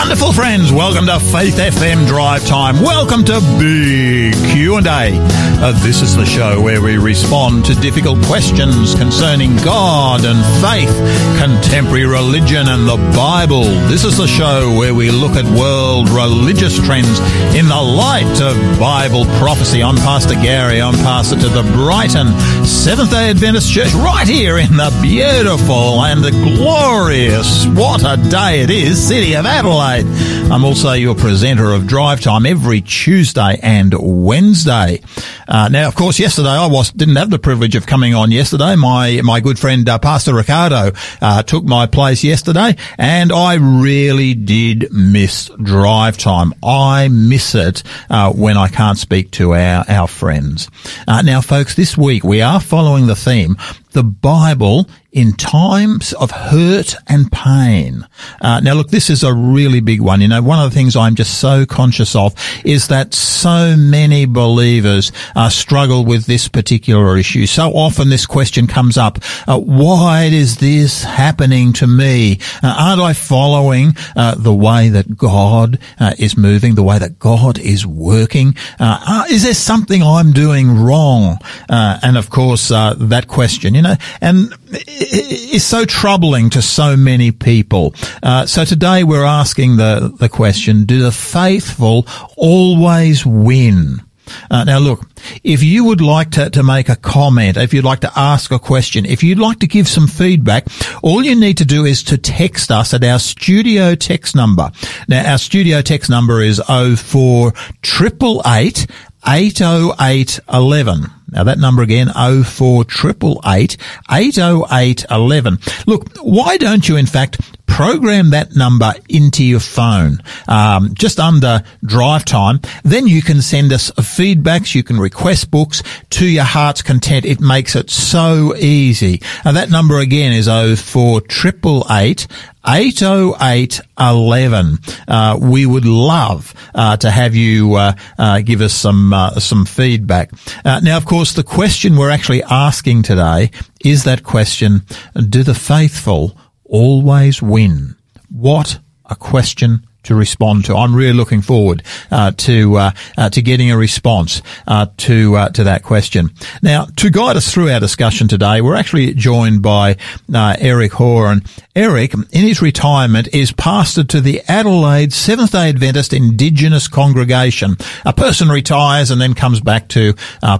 Wonderful friends, welcome to Faith FM Drive Time. Welcome to Big Q&A. Uh, this is the show where we respond to difficult questions concerning God and faith, contemporary religion and the Bible. This is the show where we look at world religious trends in the light of Bible prophecy. I'm Pastor Garry. I'm pastor to the Brighton Seventh-day Adventist Church right here in the beautiful and the glorious, what a day it is, city of Adelaide. I'm also your presenter of Drive Time every Tuesday and Wednesday. Uh, now, of course, yesterday I was didn't have the privilege of coming on yesterday. My my good friend uh, Pastor Ricardo uh, took my place yesterday, and I really did miss Drive Time. I miss it uh, when I can't speak to our our friends. Uh, now, folks, this week we are following the theme the Bible in times of hurt and pain. Uh, now, look, this is a really big one. You know, one of the things I'm just so conscious of is that so many believers uh, struggle with this particular issue. So often this question comes up: uh, Why is this happening to me? Uh, aren't I following uh, the way that God uh, is moving, the way that God is working? is there something I'm doing wrong? and of course, that question you know, and is so troubling to so many people. Uh, so today we're asking the, the question, do the faithful always win? Uh, now look, if you would like to, to make a comment, if you'd like to ask a question, if you'd like to give some feedback, all you need to do is to text us at our studio text number. Now our studio text number is 04 888 80811. Now that number again, 04888 80811. Look, why don't you in fact program that number into your phone um, just under drive time. Then you can send us feedbacks. You can request books to your heart's content. It makes it so easy. And that number again is 04888 80811. Uh, we would love uh, to have you uh, uh give us some uh, some feedback. Uh, now, of course, the question we're actually asking today is that question: Do the faithful always win? What a question to respond to. I'm really looking forward uh, to uh, uh, to getting a response uh, to uh, to that question. Now, to guide us through our discussion today, we're actually joined by uh, Eric Hoare, and Eric, in his retirement, is pastor to the Adelaide Seventh Day Adventist Indigenous Congregation. A person retires and then comes back to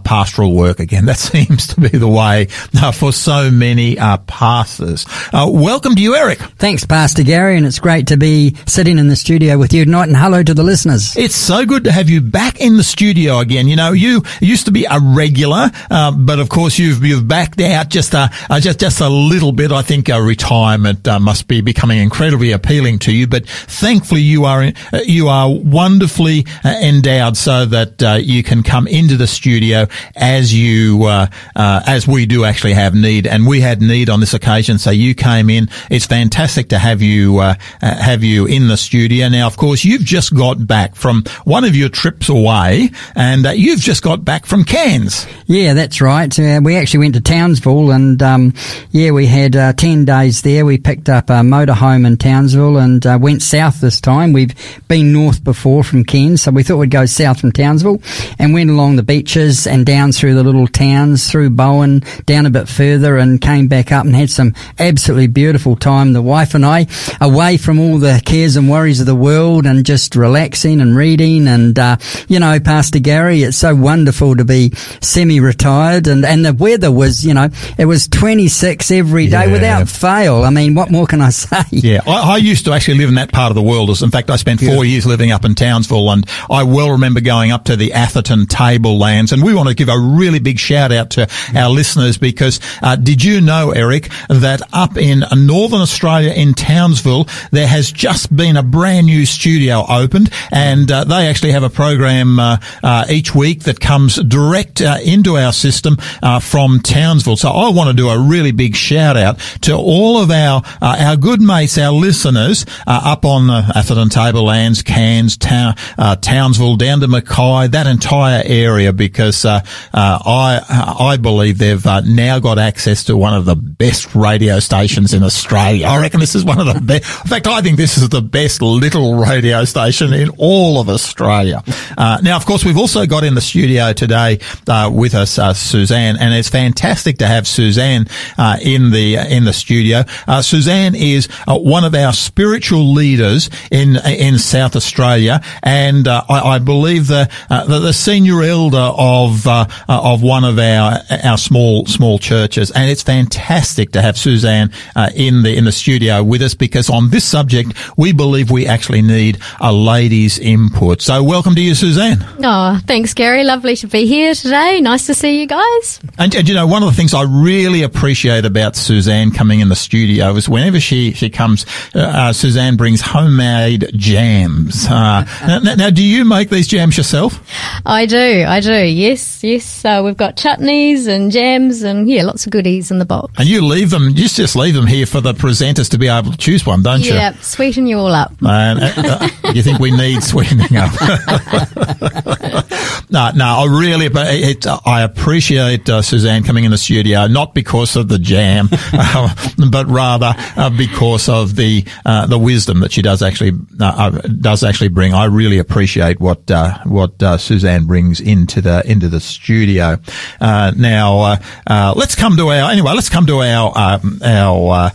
pastoral work again. That seems to be the way for so many pastors. welcome to you, Eric. Thanks, Pastor Garry, and it's great to be sitting in studio studio with you tonight and hello to the listeners. It's so good to have you back in the studio again. You know, you used to be a regular, uh, but of course you've, you've backed out just a, uh, just, just a little bit. I think a retirement uh, must be becoming incredibly appealing to you, but thankfully you are, uh, you are wonderfully uh, endowed so that uh, you can come into the studio as you, as we do actually have need. And we had need on this occasion. So you came in. It's fantastic to have you, have you in the studio now, of course, you've just got back from one of your trips away, and uh, you've just got back from Cairns. Yeah, that's right. Uh, we actually went to Townsville, and um, yeah, we had uh, ten days there. We picked up a motorhome in Townsville and uh, went south this time. We've been north before from Cairns, so we thought we'd go south from Townsville, and went along the beaches and down through the little towns, through Bowen, down a bit further, and came back up and had some absolutely beautiful time. The wife and I, away from all the cares and worries of the world and just relaxing and reading. And, uh, you know, Pastor Garry, it's so wonderful to be semi-retired and, and the weather was, you know, it was 26 every day yeah. without fail. I mean, what more can I say? Yeah. I, I, used to actually live in that part of the world. In fact, I spent four years living up in Townsville and I well remember going up to the Atherton tablelands and we want to give a really big shout out to our listeners because, uh, did you know, Eric, that up in Northern Australia in Townsville, there has just been a brand brand new studio opened, and uh, they actually have a program uh, uh, each week that comes direct uh, into our system uh, from Townsville. So I want to do a really big shout out to all of our our good mates, our listeners up on the Atherton Tablelands, Cairns, Town, Townsville, down to Mackay, that entire area, because I I believe they've now got access to one of the best radio stations in Australia. I reckon this is one of the best. In fact, I think this is the best little radio station in all of Australia. Uh, now, of course, we've also got in the studio today uh, with us uh, Suzanne, and it's fantastic to have Suzanne uh, in the in the studio. Uh, Suzanne is uh, one of our spiritual leaders in in South Australia, and I, I, believe the, the, the senior elder of of one of our our small small churches, and it's fantastic to have Suzanne in the in the studio with us because on this subject we believe we actually need a lady's input. So, welcome to you, Suzanne. Oh, thanks, Garry. Lovely to be here today. Nice to see you guys. And, and, you know, one of the things I really appreciate about Suzanne coming in the studio is whenever she, she comes, uh, uh, Suzanne brings homemade jams. Uh, now, now, do you make these jams yourself? I do. I do. Yes, yes. Uh, we've got chutneys and jams and, yeah, lots of goodies in the box. And you leave them, you just leave them here for the presenters to be able to choose one, don't you? Yeah, sweeten you all up. And, uh, you think we need sweetening up? no, no, I really, but it, I appreciate uh, Suzanne coming in the studio, not because of the jam, uh, but rather uh, because of the uh, the wisdom that she does actually uh, uh, does actually bring. I really appreciate what what Suzanne brings into the into the studio. now, let's come to our anyway. Let's come to our um, our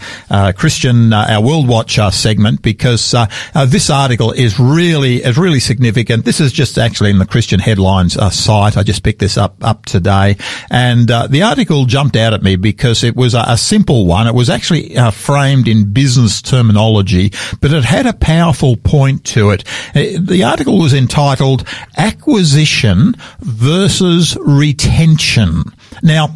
Christian our World Watch segment because this article is really is really significant. This is just actually in the Christian headlines site. I just picked this up up today, and uh, the article jumped out at me because it was a, a simple one. It was actually uh, framed in business terminology, but it had a powerful point to it. Uh, the article was entitled "Acquisition versus Retention." Now,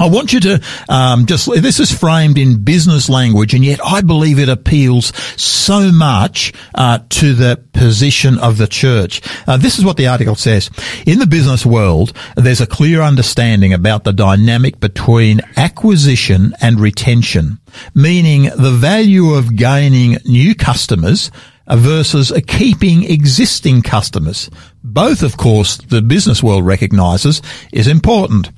I want you to um, just, this is framed in business language, and yet I believe it appeals so much uh, to the position of the church. Uh, this is what the article says. In the business world, there's a clear understanding about the dynamic between acquisition and retention, meaning the value of gaining new customers versus keeping existing customers. Both, of course, the business world recognizes is important.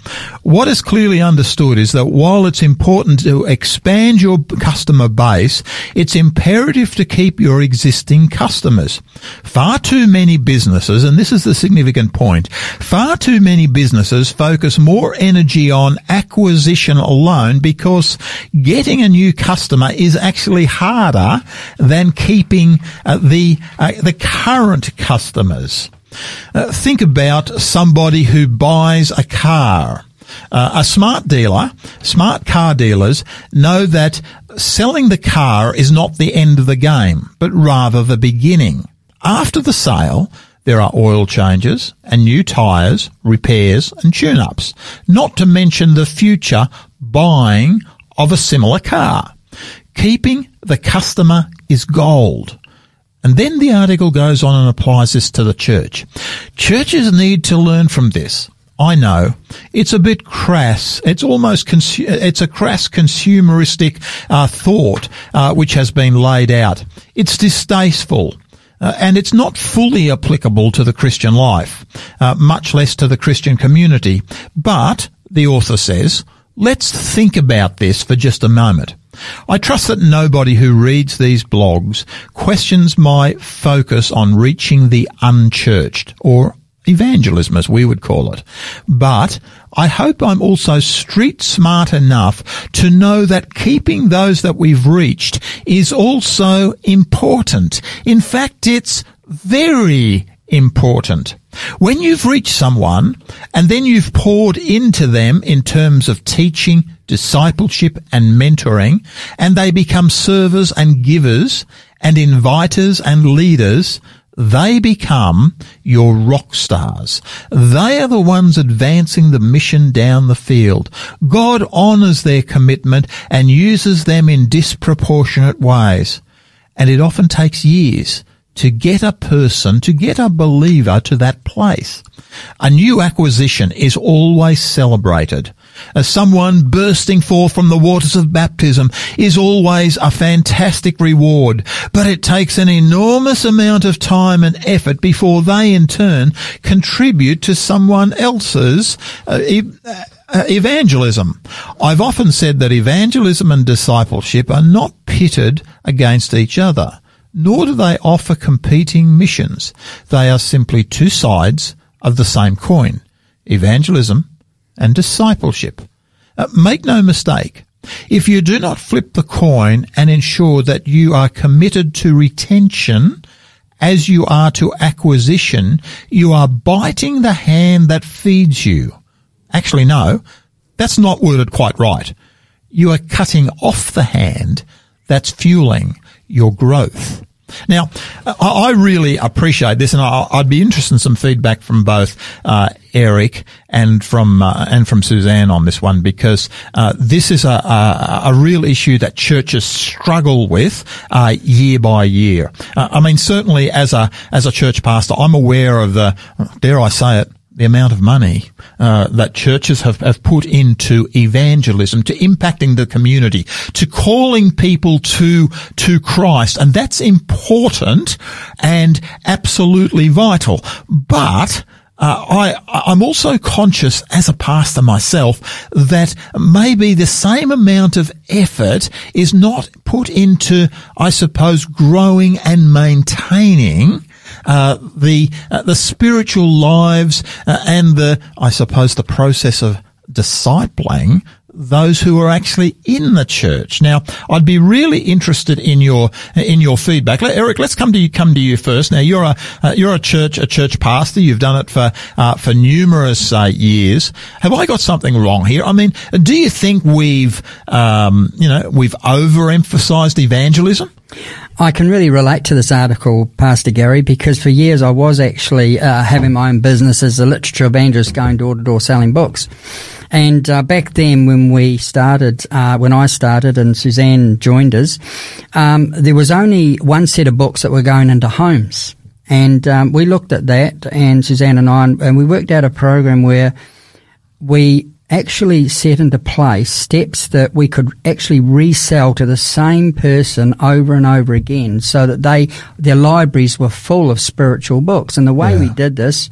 What is clearly understood is that while it's important to expand your customer base, it's imperative to keep your existing customers. Far too many businesses, and this is the significant point, far too many businesses focus more energy on acquisition alone because getting a new customer is actually harder than keeping uh, the uh, the current customers. Uh, think about somebody who buys a car. Uh, a smart dealer, smart car dealers know that selling the car is not the end of the game, but rather the beginning. After the sale, there are oil changes and new tyres, repairs and tune-ups, not to mention the future buying of a similar car. Keeping the customer is gold. And then the article goes on and applies this to the church. Churches need to learn from this. I know it's a bit crass. It's almost consu- it's a crass consumeristic uh, thought uh, which has been laid out. It's distasteful. Uh, and it's not fully applicable to the Christian life, uh, much less to the Christian community. But, the author says, let's think about this for just a moment. I trust that nobody who reads these blogs questions my focus on reaching the unchurched or evangelism as we would call it. But I hope I'm also street smart enough to know that keeping those that we've reached is also important. In fact, it's very important. When you've reached someone and then you've poured into them in terms of teaching, discipleship and mentoring, and they become servers and givers and inviters and leaders, they become your rock stars. They are the ones advancing the mission down the field. God honors their commitment and uses them in disproportionate ways. And it often takes years to get a person, to get a believer to that place. A new acquisition is always celebrated. As someone bursting forth from the waters of baptism is always a fantastic reward, but it takes an enormous amount of time and effort before they in turn contribute to someone else's uh, uh, evangelism. I've often said that evangelism and discipleship are not pitted against each other nor do they offer competing missions. They are simply two sides of the same coin, evangelism and discipleship. Uh, make no mistake, if you do not flip the coin and ensure that you are committed to retention as you are to acquisition, you are biting the hand that feeds you. Actually, no, that's not worded quite right. You are cutting off the hand that's fueling your growth. Now, I really appreciate this, and I'd be interested in some feedback from both uh, Eric and from uh, and from Suzanne on this one because uh, this is a, a, a, real issue that churches struggle with uh, year by year. Uh, I mean, certainly as a as a church pastor, I'm aware of the dare I say it the amount of money uh, that churches have, have put into evangelism, to impacting the community, to calling people to to Christ, and that's important and absolutely vital. But uh, I, I'm also conscious as a pastor myself that maybe the same amount of effort is not put into, I suppose, growing and maintaining uh, the uh, the spiritual lives uh, and the I suppose the process of discipling those who are actually in the church. Now, I'd be really interested in your in your feedback. Eric, let's come to you. Come to you first. Now, you're a uh, you're a church a church pastor. You've done it for uh, for numerous uh, years. Have I got something wrong here? I mean, do you think we've um, you know we've overemphasized evangelism? I can really relate to this article, Pastor Garry, because for years I was actually uh, having my own business as a literature evangelist, going door to door selling books. And uh, back then, when we started, uh, when I started and Suzanne joined us, um, there was only one set of books that were going into homes. And um, we looked at that, and Suzanne and I, and we worked out a program where we actually set into place steps that we could actually resell to the same person over and over again so that they their libraries were full of spiritual books. And the way yeah. we did this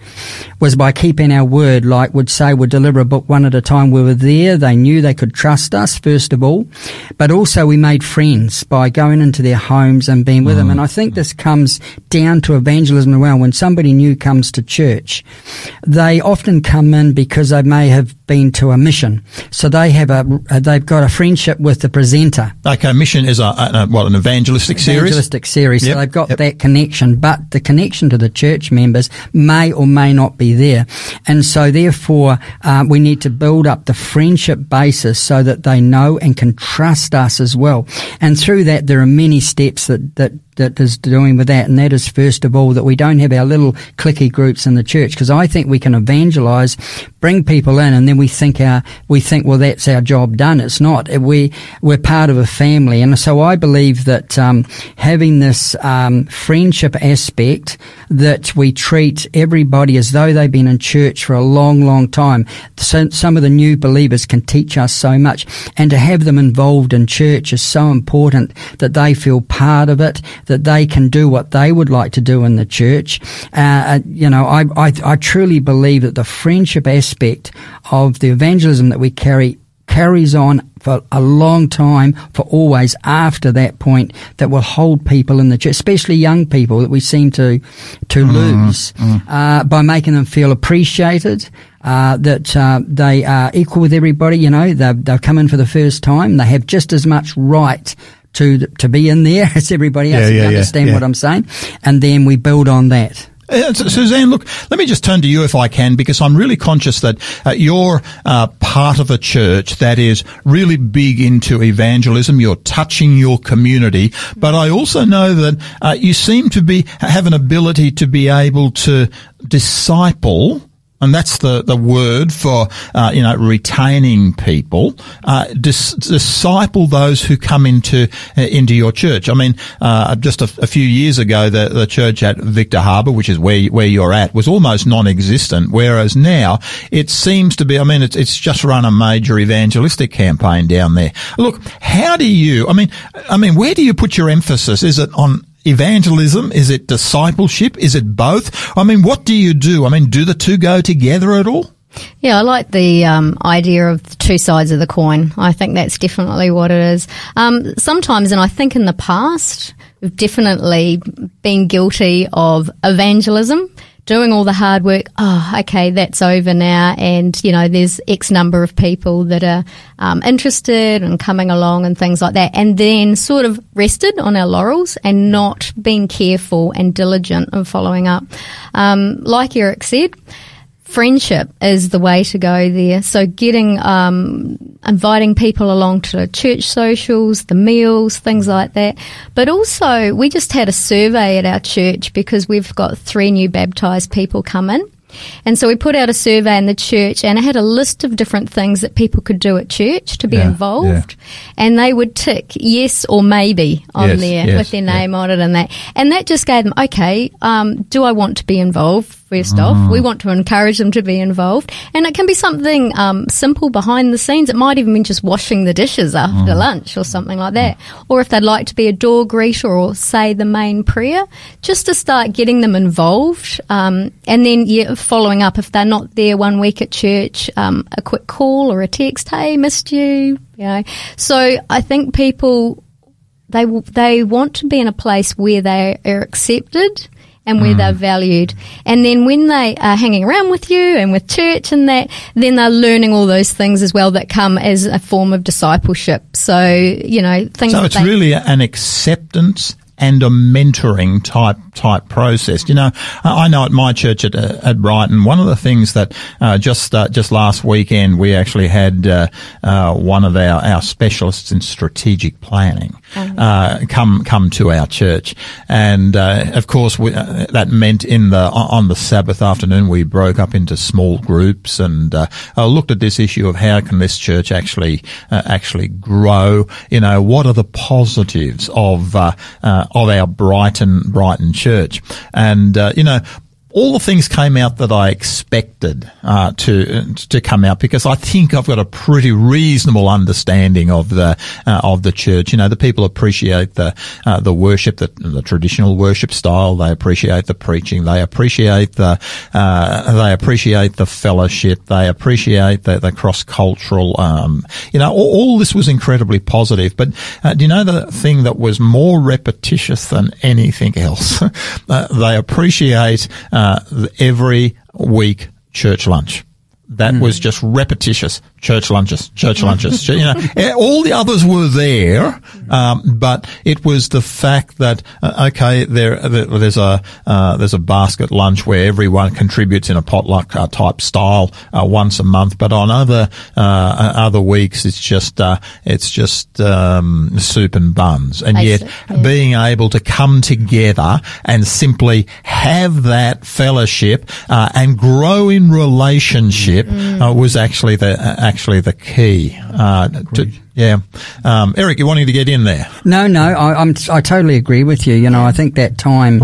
was by keeping our word like would say we'd deliver a book one at a time. We were there. They knew they could trust us first of all. But also we made friends by going into their homes and being with mm. them. And I think this comes down to evangelism as well. When somebody new comes to church they often come in because they may have been to a mission. So they have a they've got a friendship with the presenter. Okay, mission is a, a what an evangelistic series. Evangelistic series. Yep. So they've got yep. that connection, but the connection to the church members may or may not be there, and so therefore uh, we need to build up the friendship basis so that they know and can trust us as well. And through that, there are many steps that that that is doing with that, and that is first of all that we don't have our little clicky groups in the church because I think we can evangelize, bring people in, and then we think our we think well that's our job done. It's not. We we're part of a family, and so I believe that um, having this um, friendship aspect that we treat everybody as though they've been in church for a long, long time. So, some of the new believers can teach us so much, and to have them involved in church is so important that they feel part of it that they can do what they would like to do in the church. Uh, uh, you know, I, I, I truly believe that the friendship aspect of the evangelism that we carry carries on for a long time, for always after that point, that will hold people in the church, especially young people that we seem to to mm, lose mm. Uh, by making them feel appreciated. Uh, that uh, they are equal with everybody, you know, they've, they've come in for the first time. They have just as much right to to be in there as everybody else. Yeah, yeah, understand yeah, what I'm saying? And then we build on that. Uh, Suzanne, look, let me just turn to you if I can, because I'm really conscious that uh, you're uh, part of a church that is really big into evangelism. You're touching your community, but I also know that uh, you seem to be have an ability to be able to disciple and that's the, the word for uh, you know retaining people. Uh, dis- disciple those who come into uh, into your church. I mean, uh, just a, a, few years ago, the, the church at Victor Harbor, which is where where you're at, was almost non-existent. Whereas now it seems to be. I mean, it's it's just run a major evangelistic campaign down there. Look, how do you? I mean, I mean, where do you put your emphasis? Is it on evangelism? Is it discipleship? Is it both? I mean, what do you do? I mean, do the two go together at all? Yeah, I like the um, idea of the two sides of the coin. I think that's definitely what it is. Um, sometimes, and I think in the past, we've definitely been guilty of evangelism doing all the hard work. Oh, okay, that's over now, and you know, there's X number of people that are um, interested and coming along and things like that, and then sort of rested on our laurels and not being careful and diligent in following up. Um, like Eric said friendship is the way to go there. So getting, um, inviting people along to church socials, the meals, things like that. But also, we just had a survey at our church because we've got three new baptized people come in. And so we put out a survey in the church and it had a list of different things that people could do at church to be Yeah, involved. And they would tick yes or maybe on Yes, there yes, with their yeah. name on it and that. And that just gave them, okay, um, do I want to be involved? First Mm. off, we want to encourage them to be involved. And it can be something um, simple behind the scenes. It might even mean just washing the dishes after Mm. lunch or something like that. Or if they'd like to be a door greeter or say the main prayer, just to start getting them involved. Um, and then yeah, following up if they're not there one week at church, um, a quick call or a text, hey, missed you. You know. So I think people they they want to be in a place where they are accepted and where they're mm. valued. And then when they are hanging around with you and with church and that, then they're learning all those things as well that come as a form of discipleship. So you know things. So it's they- really an acceptance and a mentoring type type process. You know, I know at my church at uh, at Brighton, one of the things that uh, just uh, just last weekend we actually had uh, uh, one of our, our specialists in strategic planning uh, come come to our church, and uh, of course we, uh, that meant in the on the Sabbath afternoon we broke up into small groups and uh, uh, looked at this issue of how can this church actually uh, actually grow. You know, what are the positives of uh, uh, of our Brighton Brighton church, and uh, you know. All the things came out that I expected uh, to to come out because I think I've got a pretty reasonable understanding of the uh, of the church. You know, the people appreciate the uh, the worship, the, the traditional worship style. They appreciate the preaching. They appreciate the uh, they appreciate the fellowship. They appreciate the, the cross cultural. Um, you know, all, all this was incredibly positive. But uh, do you know the thing that was more repetitious than anything else? uh, they appreciate uh, every week church lunch. That was just repetitious. Church lunches, church lunches. you know, eh, all the others were there, um, but it was the fact that uh, okay, there there's a uh, there's a basket lunch where everyone contributes in a potluck uh, type style uh, once a month, but on other uh, other weeks it's just uh, it's just um, soup and buns, and yet Basic, yeah. being able to come together and simply have that fellowship uh, and grow in relationship uh, was actually the uh, actually the key. Uh, to, yeah, um, Eric, you're wanting to get in there? No, no, I, I'm I totally agree with you. You know, I think that time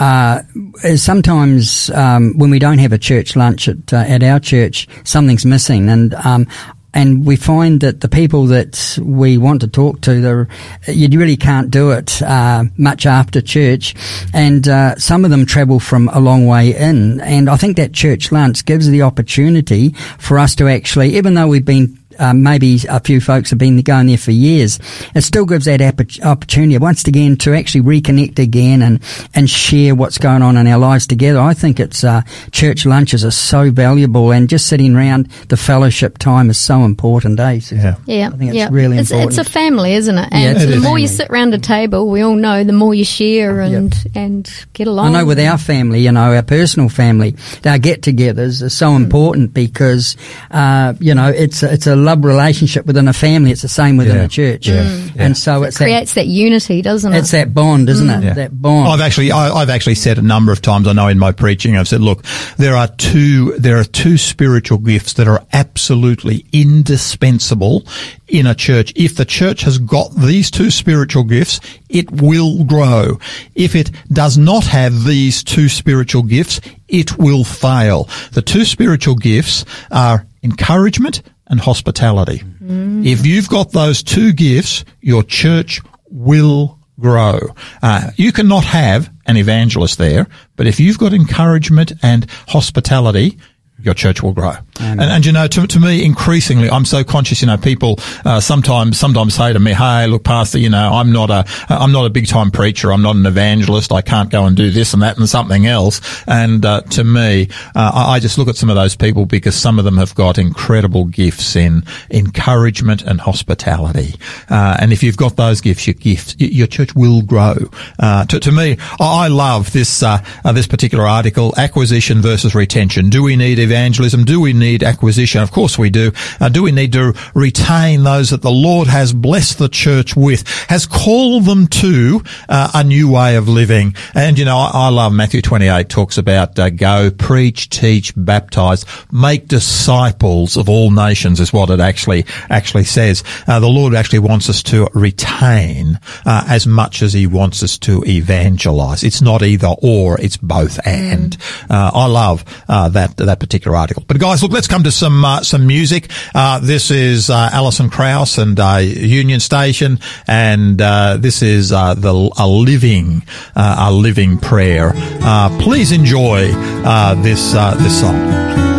uh, is sometimes um, when we don't have a church lunch at uh, at our church, something's missing, and um, and we find that the people that we want to talk to, you really can't do it uh, much after church, and uh, some of them travel from a long way in, and I think that church lunch gives the opportunity for us to actually, even though we've been um, maybe a few folks have been going there for years. It still gives that opportunity once again to actually reconnect again and, and share what's going on in our lives together. I think it's uh, church lunches are so valuable, and just sitting around the fellowship time is so important. Eh? So Yeah. Yeah, I think it's yeah. really it's, important. It's a family, isn't it? Yeah, And it's the a more you sit around a table, we all know the more you share and and get along. I know with our family, you know, our personal family, our get-togethers are so Hmm. important because, uh, you know, it's it's a love relationship within a family. It's the same within Yeah. a church, mm. Yeah. and so it's that, creates that unity, doesn't it? it's that bond, isn't mm. it? Yeah. That bond. I've actually, I, I've actually said a number of times. I know in my preaching, I've said, look, there are two, there are two spiritual gifts that are absolutely indispensable in a church. If the church has got these two spiritual gifts, it will grow. If it does not have these two spiritual gifts, it will fail. The two spiritual gifts are encouragement and hospitality. If you've got those two gifts, your church will grow. Uh, you cannot have an evangelist there, but if you've got encouragement and hospitality, your church will grow. And, and, you know, to, to me, increasingly, I'm so conscious. You know, people uh, sometimes sometimes say to me, "Hey, look, Pastor, you know, I'm not a I'm not a big time preacher. I'm not an evangelist. I can't go and do this and that and something else." And uh, to me, uh, I, I just look at some of those people because some of them have got incredible gifts in encouragement and hospitality. Uh, and if you've got those gifts, your gifts, your church will grow. Uh, to, to me, I love this uh, this particular article: acquisition versus retention. Do we need evangelism? Do we need acquisition? Of course we do. Uh, do we need to retain those that the Lord has blessed the church with, has called them to uh, a new way of living? And you know, I, I love Matthew 28 talks about uh, go, preach, teach, baptize, make disciples of all nations is what it actually actually says. Uh, the Lord actually wants us to retain uh, as much as He wants us to evangelize. It's not either or; it's both and. Uh, I love that that particular article. But guys, look, let's come to some uh, some music. Uh, this is uh, Alison Krauss and uh, Union Station, and uh, this is the a living a living prayer. please enjoy this this song.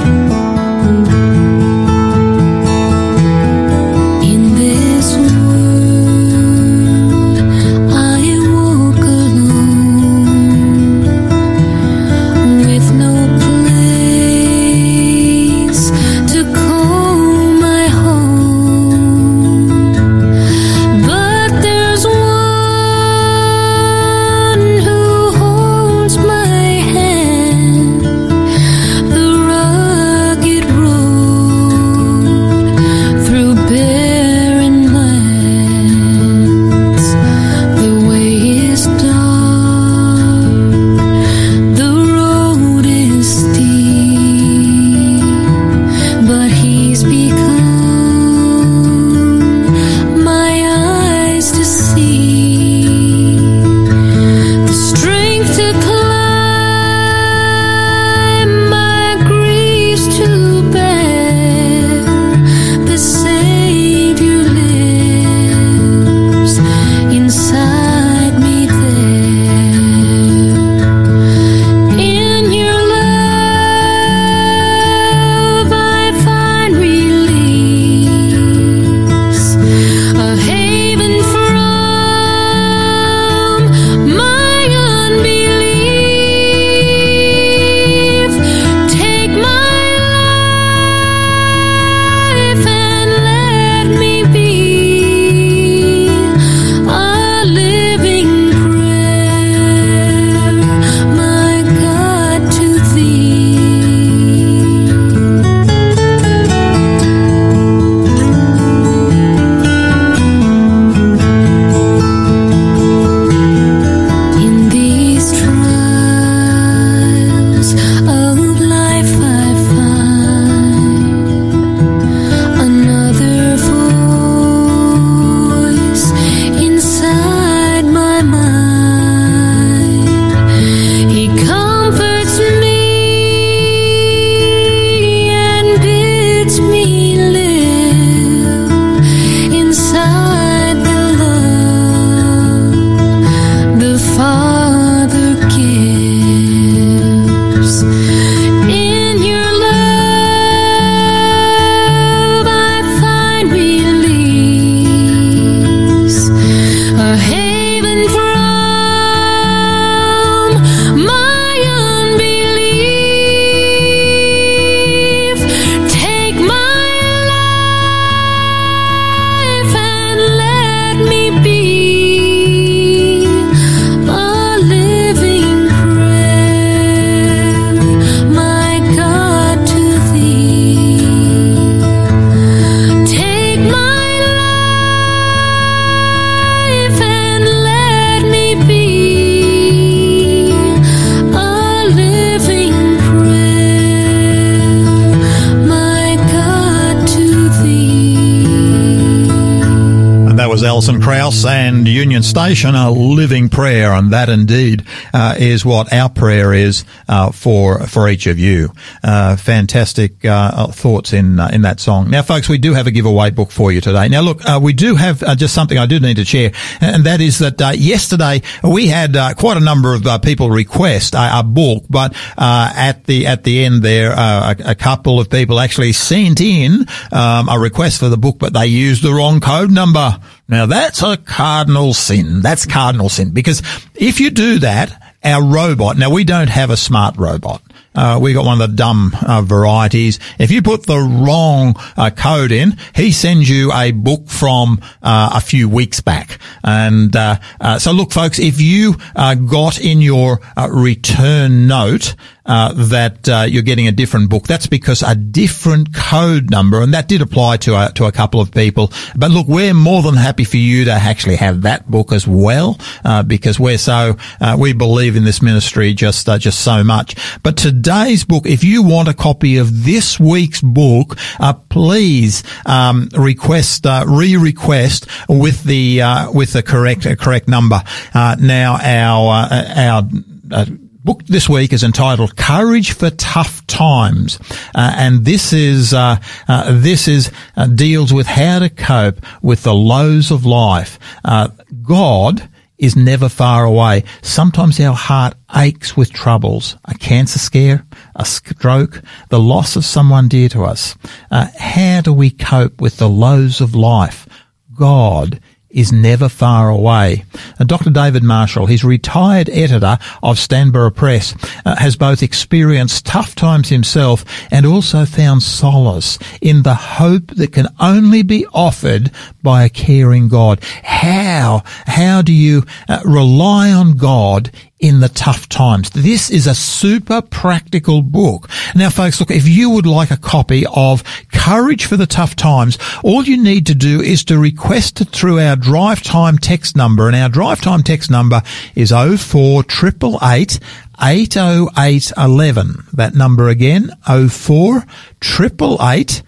And Union Station, a living prayer, and that indeed uh, is what our prayer is uh, for for each of you. Uh, fantastic uh, thoughts in uh, in that song. Now, folks, we do have a giveaway book for you today. Now, look, uh, we do have just something I do need to share, and that is that yesterday we had quite a number of people request a, a book, but at the at the end there, a, a, couple of people actually sent in um, a request for the book, but they used the wrong code number. Now that's a cardinal sin. That's cardinal sin because if you do that, our robot, now we don't have a smart robot. Uh, we got one of the dumb uh, varieties. If you put the wrong uh, code in, he sends you a book from uh, a few weeks back. And uh, uh, so, look, folks, if you got in your return note uh, that uh, you're getting a different book. That's because a different code number, and that did apply to a, to a couple of people. But look, we're more than happy for you to actually have that book as well, uh, because we're so uh, we believe in this ministry just uh, just so much. But today's book, if you want a copy of this week's book, uh, please um, request re-request with the with the correct correct number. now our our book this week is entitled "Courage for Tough Times," uh, and this is uh, uh, this is uh, deals with how to cope with the lows of life. Uh, God is never far away. Sometimes our heart aches with troubles, a cancer scare, a stroke, the loss of someone dear to us. Uh, how do we cope with the lows of life? God is never far away. And Dr. David Marshall, he's retired editor of Stanborough Press, uh, has both experienced tough times himself and also found solace in the hope that can only be offered by a caring God. How, how do you uh, rely on God in the tough times. This is a super practical book. Now, folks, look, if you would like a copy of Courage for the Tough Times, all you need to do is to request it through our drive time text number. And our drive time text number is 04888 80811. That number again, 04888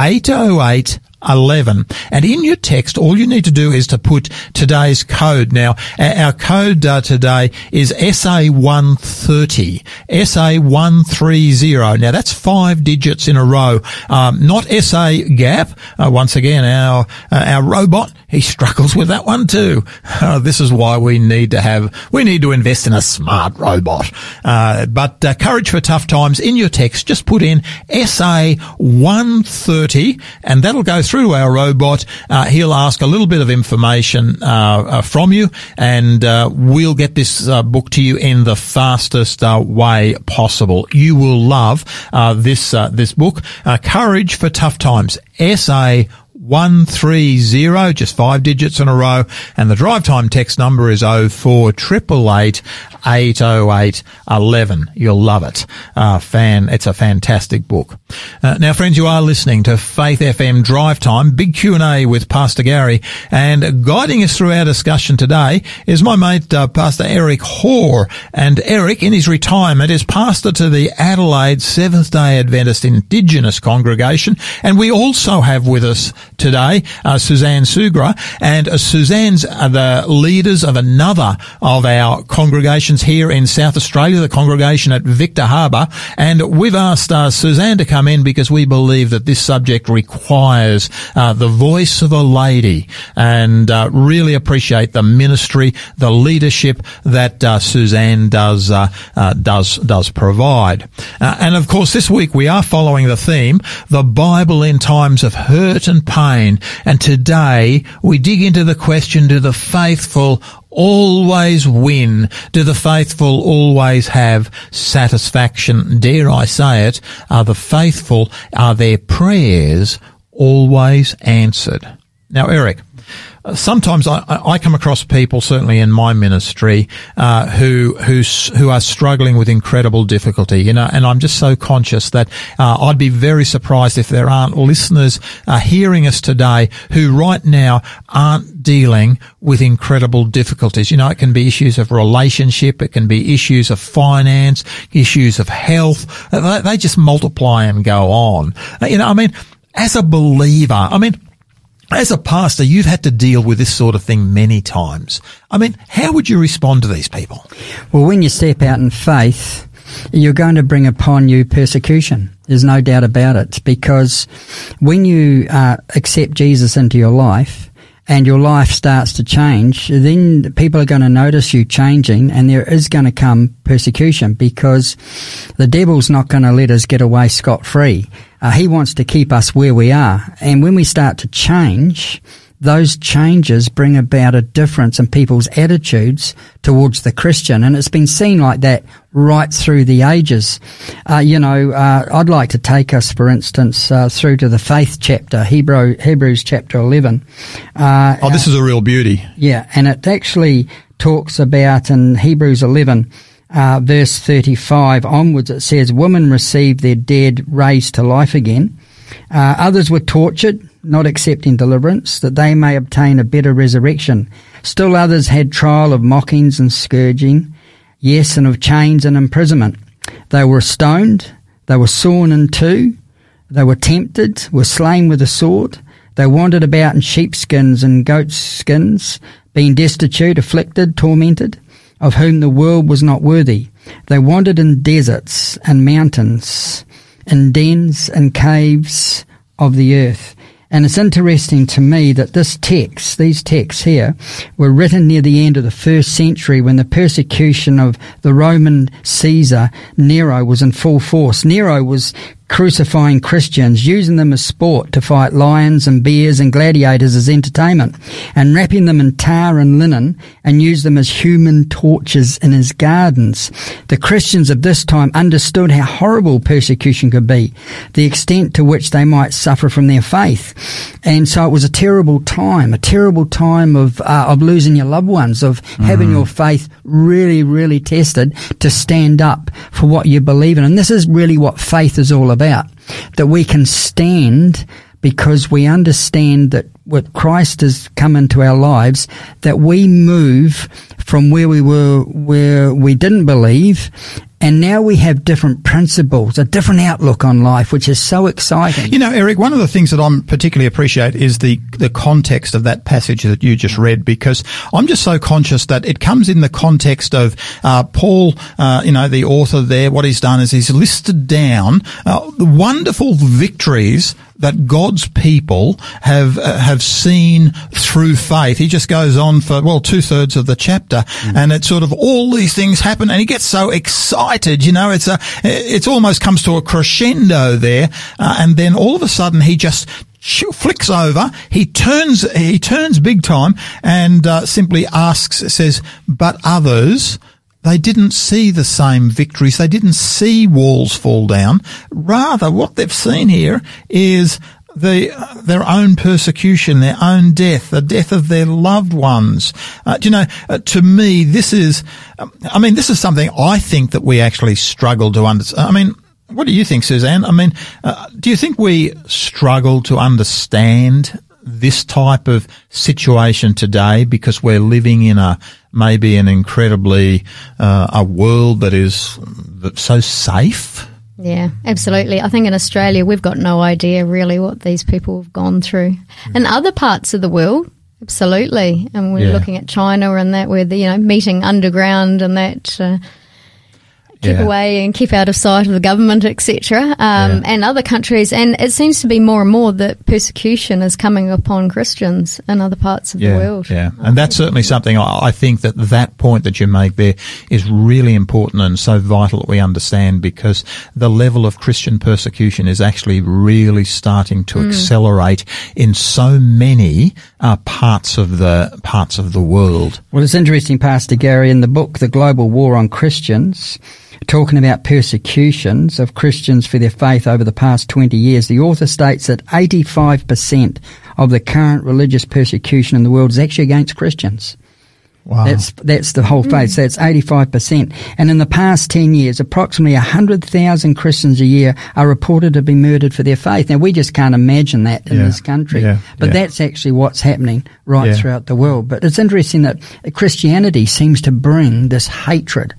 808 11. And in your text, all you need to do is to put today's code. Now, our code uh, today is SA130. SA130. Now, that's five digits in a row. Um, not SA gap. Uh, once again, our, uh, our robot, he struggles with that one too. Uh, this is why we need to have, we need to invest in a smart robot. Uh, but uh, courage for tough times in your text, just put in SA130 and that'll go through to our robot. Uh, he'll ask a little bit of information uh, uh from you, and uh, we'll get this uh, book to you in the fastest way possible. You will love this this book, Courage for Tough Times. A 130, just five digits in a row. And the drive time text number is 04888 808 11. You'll love it. Uh, fan, it's a fantastic book. Uh, now, friends, you are listening to Faith FM Drive Time, big Q&A with Pastor Garry. And guiding us through our discussion today is my mate, uh, Pastor Eric Hoare. And Eric, in his retirement, is pastor to the Adelaide Seventh day Adventist Indigenous congregation. And we also have with us today, uh, Suzanne Sugra, and uh, Suzanne's uh, the leaders of another of our congregations here in South Australia, the congregation at Victor Harbor, and we've asked uh, Suzanne to come in because we believe that this subject requires uh, the voice of a lady, and uh, really appreciate the ministry, the leadership that Suzanne does does does provide, and of course this week we are following the theme, the Bible in times of hurt and pain. And today we dig into the question, do the faithful always win? Do the faithful always have satisfaction? Dare I say it? Are the faithful, are their prayers always answered? Now, Eric, sometimes I, I, come across people, certainly in my ministry, uh, who who who are struggling with incredible difficulty. You know, and I'm just so conscious that uh, I'd be very surprised if there aren't listeners uh, hearing us today who right now aren't dealing with incredible difficulties. You know, it can be issues of relationship, it can be issues of finance, issues of health. They, they just multiply and go on. You know, I mean, as a believer, I mean as a pastor, you've had to deal with this sort of thing many times. I mean, how would you respond to these people? Well, when you step out in faith, you're going to bring upon you persecution. There's no doubt about it. Because when you uh, accept Jesus into your life, and your life starts to change, then people are going to notice you changing and there is going to come persecution because the devil's not going to let us get away scot free. Uh, he wants to keep us where we are. And when we start to change, those changes bring about a difference in people's attitudes towards the Christian. And it's been seen like that right through the ages. Uh, you know, uh, I'd like to take us, for instance, uh, through to the faith chapter, Hebrew, Hebrews chapter 11. Uh, oh, this is a real beauty. Yeah, and it actually talks about in Hebrews 11, uh, verse 35 onwards, it says, Women received their dead raised to life again. Uh, others were tortured, not accepting deliverance, that they may obtain a better resurrection. Still others had trial of mockings and scourging, yes, and of chains and imprisonment. They were stoned, they were sawn in two, they were tempted, were slain with a sword. They wandered about in sheepskins and goatskins, being destitute, afflicted, tormented, of whom the world was not worthy. They wandered in deserts and mountains, in dens and caves of the earth. And it's interesting to me that this text, these texts here, were written near the end of the first century when the persecution of the Roman Caesar, Nero, was in full force. Nero was crucifying Christians, using them as sport to fight lions and bears and gladiators as entertainment, and wrapping them in tar and linen and use them as human torches in his gardens. The Christians of this time understood how horrible persecution could be, the extent to which they might suffer from their faith. And so it was a terrible time, a terrible time of, uh, of losing your loved ones, of mm. having your faith really, really tested to stand up for what you believe in. And this is really what faith is all about about. That we can stand because we understand that what Christ has come into our lives, that we move from where we were, where we didn't believe, and now we have different principles, a different outlook on life, which is so exciting. You know, Eric, one of the things that I'm particularly appreciate is the, the context of that passage that you just read, because I'm just so conscious that it comes in the context of uh, Paul, uh, you know, the author there. What he's done is he's listed down uh, the wonderful victories that God's people have uh, have seen through faith. He just goes on for well two thirds of the chapter, mm. and it's sort of all these things happen, and he gets so excited. You know, it's a, it's almost comes to a crescendo there, uh, and then all of a sudden he just flicks over. He turns, he turns big time, and uh, simply asks, says, "But others." They didn't see the same victories. They didn't see walls fall down. Rather, what they've seen here is the, their own persecution, their own death, the death of their loved ones. Uh, do you know, uh, to me, this is, um, I mean, this is something I think that we actually struggle to understand. I mean, what do you think, Suzanne? I mean, uh, do you think we struggle to understand this type of situation today because we're living in a maybe an incredibly uh, a world that is so safe? Yeah, absolutely. I think in Australia we've got no idea really what these people have gone through. In other parts of the world, absolutely. And we're yeah. looking at China and that where the you know meeting underground and that uh, keep yeah. away and keep out of sight of the government, etc., um, yeah. and other countries. And it seems to be more and more that persecution is coming upon Christians in other parts of yeah, the world. Yeah, and that's certainly something I think that that point that you make there is really important and so vital that we understand because the level of Christian persecution is actually really starting to mm. accelerate in so many uh, parts of the parts of the world. Well, it's interesting, Pastor Garry, in the book "The Global War on Christians." Talking about persecutions of Christians for their faith over the past 20 years, the author states that 85% of the current religious persecution in the world is actually against Christians. Wow. That's that's the whole faith. So five percent. And in the past ten years, approximately hundred thousand Christians a year are reported to be murdered for their faith. Now we just can't imagine that in yeah. this country, yeah. but yeah. that's actually what's happening right throughout the world. But it's interesting that Christianity seems to bring this hatred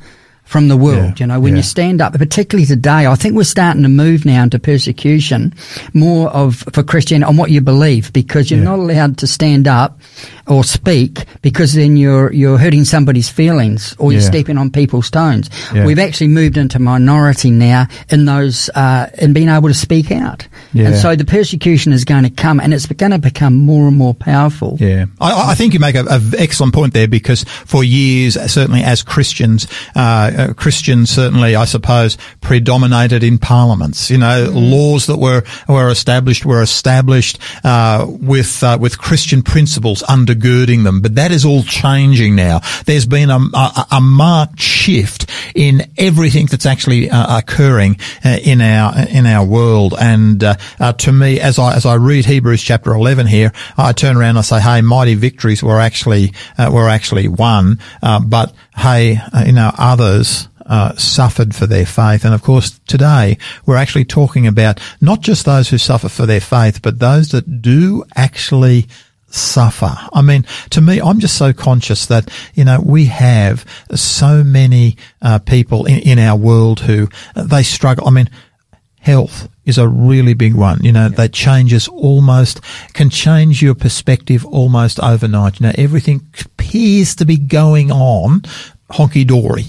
from the world. Yeah, You know, when yeah. you stand up, particularly today, I think we're starting to move now into persecution more of for Christian on what you believe because you're Yeah. not allowed to stand up or speak because then you're you're hurting somebody's feelings or you're stepping on people's toes. Yeah. We've actually moved into minority now in those uh, in being able to speak out, Yeah. and so the persecution is going to come, and it's going to become more and more powerful. Yeah, I, I think you make an excellent point there because for years, certainly as Christians, uh, uh, Christians certainly, I suppose, predominated in parliaments. You know, laws that were were established were established uh, with uh, with Christian principles undergirding them. But that is all changing now. There's been a, a, a marked shift in everything that's actually uh, occurring uh, in our in our world. And uh, uh, to me, as I as I read Hebrews chapter 11 here, I turn around and I say, "Hey, mighty victories were actually uh, were actually won, uh, but hey, uh, you know, others." Uh, suffered for their faith. And of course, today we're actually talking about not just those who suffer for their faith, but those that do actually suffer. I mean, to me, I'm just so conscious that, you know, we have so many uh, people in, in our world who uh, they struggle. I mean, health is a really big one. You know, that changes almost, can change your perspective almost overnight. You know, everything appears to be going on honky dory.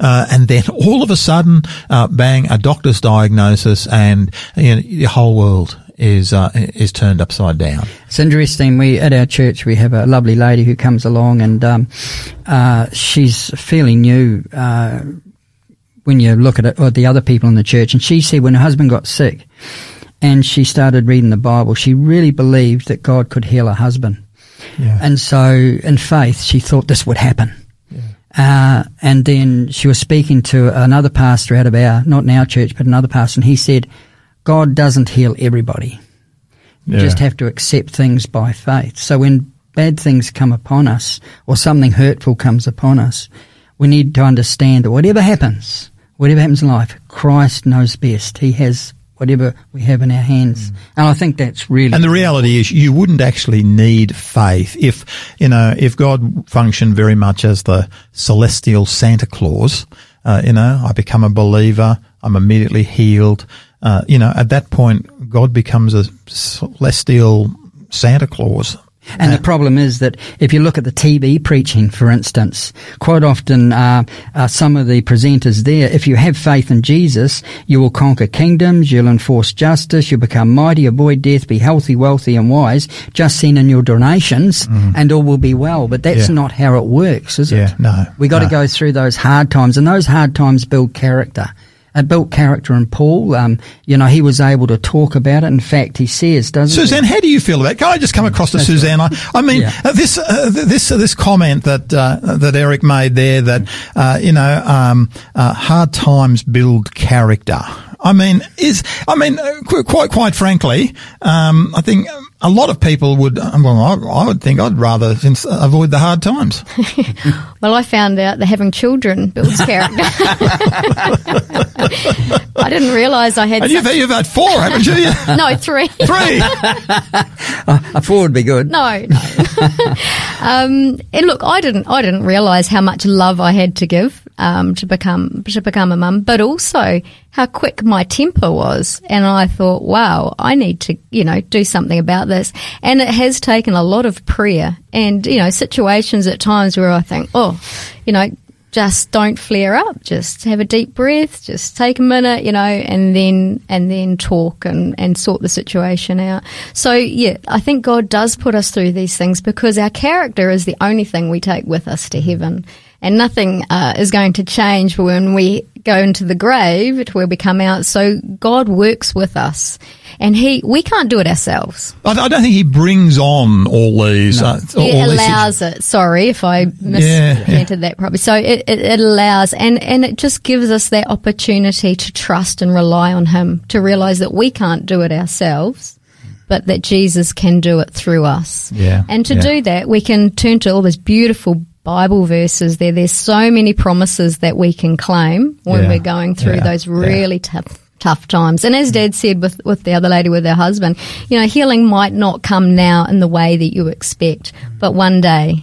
Uh, and then all of a sudden, uh, bang, a doctor's diagnosis and you know, the whole world is, uh, is turned upside down. It's interesting. We at our church we have a lovely lady who comes along, and um, uh, she's fairly new. Uh, when you look at it, or the other people in the church, and she said when her husband got sick, and she started reading the Bible, she really believed that God could heal her husband, Yeah. and so in faith she thought this would happen. Uh, and then she was speaking to another pastor out of our, not in our church, but another pastor, and he said, God doesn't heal everybody. You Yeah. just have to accept things by faith. So when bad things come upon us or something hurtful comes upon us, we need to understand that whatever happens, whatever happens in life, Christ knows best. He has whatever we have in our hands. And I think that's really Mm. And the reality is, you wouldn't actually need faith if, you know, if God functioned very much as the celestial Santa Claus. Uh, you know, I become a believer, I'm immediately healed. Uh, you know, at that point, God becomes a celestial Santa Claus. And the problem is that if you look at the TV preaching, for instance, quite often uh, uh, some of the presenters there, if you have faith in Jesus, you will conquer kingdoms, you'll enforce justice, you'll become mighty, avoid death, be healthy, wealthy, and wise. Just send in your donations, and all will be well. But that's. Yeah. not how it works, is it? Yeah, no, We got to no. go through those hard times, and those hard times build character. It built character in Paul. Um, you know, he was able to talk about it. In fact, he says, doesn't he? Suzanne, how do you feel about it? Can I just come across to That's Suzanne? I, I mean, Yeah. uh, this, uh, this, uh, this comment that, uh, that Eric made there that, uh, you know, um, uh, hard times build character. I mean, is, I mean, uh, quite, quite frankly, um, I think a lot of people would, uh, well, I, I would think I'd rather ins- avoid the hard times. Well, I found out that having children builds character. I didn't realise I had And you've, you've had four, haven't you? no three. Three. A four would be good. No, no. um, and look, I didn't. I didn't realise how much love I had to give um, to become to become a mum, but also how quick my temper was. And I thought, wow, I need to, you know, do something about this. And it has taken a lot of prayer and you know situations at times where I think, oh, you know. Just don't flare up. Just have a deep breath. Just take a minute, you know, and then and then talk and and sort the situation out. So yeah, I think God does put us through these things because our character is the only thing we take with us to heaven, and nothing uh, is going to change when we go into the grave to where we come out. So God works with us, and He we can't do it ourselves. I, I don't think he brings on all these. Uh, all He these allows it. Sorry if I mispresented that properly. So it, it, it allows, and, and it just gives us that opportunity to trust and rely on Him, to realize that we can't do it ourselves, but that Jesus can do it through us. Yeah, And to yeah. do that, we can turn to all those beautiful Bible verses there. There's so many promises that we can claim when Yeah, we're going through yeah, those yeah. really tough tough times. And as Dad said with with the other lady with her husband, you know, healing might not come now in the way that you expect, but one day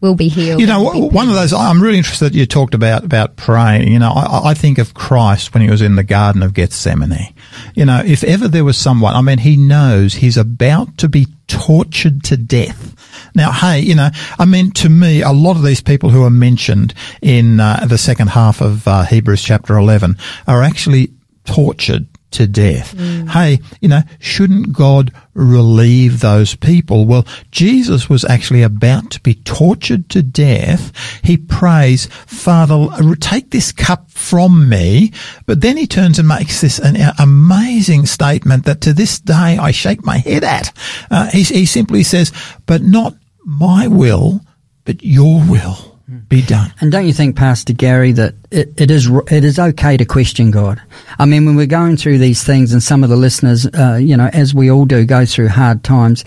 we'll be healed. You know, one of those, I'm really interested that you talked about, about praying. You know, I, I think of Christ when he was in the Garden of Gethsemane. You know, if ever there was someone, I mean, he knows he's about to be tortured to death. Now, hey, you know, I mean, to me, a lot of these people who are mentioned in uh, the second half of uh, Hebrews chapter 11 are actually tortured to death. Mm. Hey, you know, shouldn't God relieve those people? Well, Jesus was actually about to be tortured to death. He prays, Father, take this cup from me. But then he turns and makes this an amazing statement that to this day I shake my head at. Uh, he, he simply says, but not my will, but your will be done. And don't you think, Pastor Garry, that it, it is it is okay to question God? I mean, when we're going through these things, and some of the listeners, uh, you know, as we all do, go through hard times.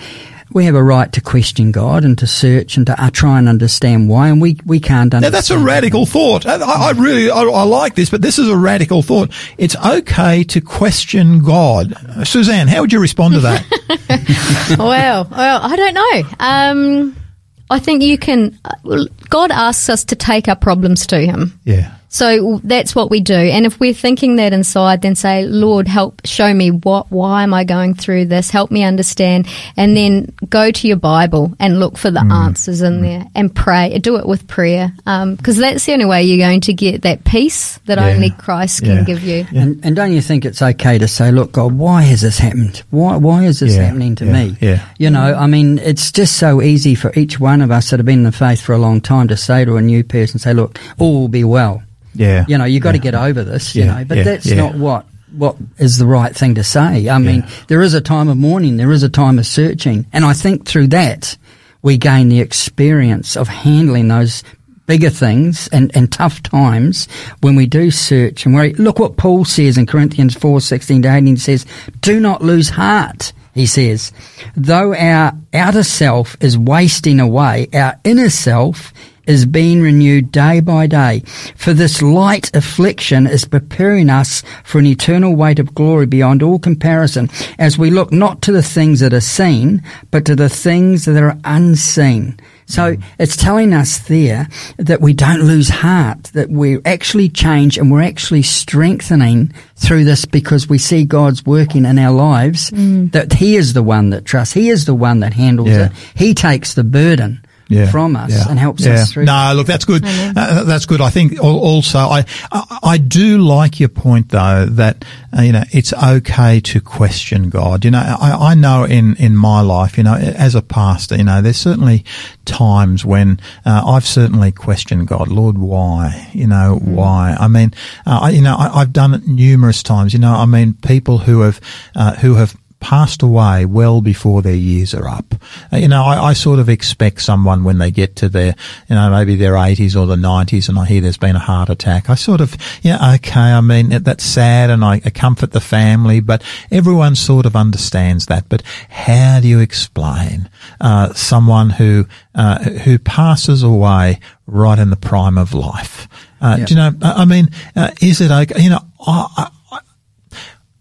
We have a right to question God and to search and to uh, try and understand why, and we, we can't understand. Now that's a radical thought. I, I really I, I, like this, but this is a radical thought. It's okay to question God. Suzanne, how would you respond to that? well, well, I don't know. Um, I think you can. Uh, God asks us to take our problems to Him. Yeah. So that's what we do. And if we're thinking that inside, then say, Lord, help show me what, why am I going through this? Help me understand. And then go to your Bible and look for the mm. answers in mm. there and pray. Do it with prayer. Because um, that's the only way you're going to get that peace that yeah. only Christ can yeah. give you. Yeah. And, and, don't you think it's okay to say, look, God, why has this happened? Why, why is this happening to me? Yeah. You know, I mean, it's just so easy for each one of us that have been in the faith for a long time to say to a new person, say, look, all will be well. Yeah. You know, you've got yeah. to get over this, you yeah. know, but that's not what what is the right thing to say. I mean, there is a time of mourning, there is a time of searching, and I think through that we gain the experience of handling those bigger things and, and tough times when we do search and worry. Look what Paul says in Corinthians 4, 16 to 18 says, do not lose heart. He says, though our outer self is wasting away, our inner self is being renewed day by day. For this light affliction is preparing us for an eternal weight of glory beyond all comparison as we look not to the things that are seen, but to the things that are unseen. So it's telling us there that we don't lose heart, that we're actually changed and we're actually strengthening through this because we see God's working in our lives, mm. that He is the one that trusts. He is the one that handles yeah. it. He takes the burden yeah, from us yeah, and helps yeah. us through. No, look, that's good. Uh, that's good. I think also, I, I, I do like your point though that uh, you know it's okay to question God. You know, I, I know in in my life, you know, as a pastor, you know, there's certainly times when uh, I've certainly questioned God, Lord, why? You know, mm. why? I mean, uh, I, you know, I, have done it numerous times. You know, I mean, people who have uh, who have passed away well before their years are up. Uh, you know, I, I, sort of expect someone when they get to their, you know, maybe their 80s or the 90s and I hear there's been a heart attack. I sort of, yeah, okay, I mean, that's sad and I, I comfort the family, but everyone sort of understands that. But how do you explain, uh, someone who, uh, who passes away right in the prime of life? Uh, yep. Do you know, I mean, uh, is it okay? You know, I,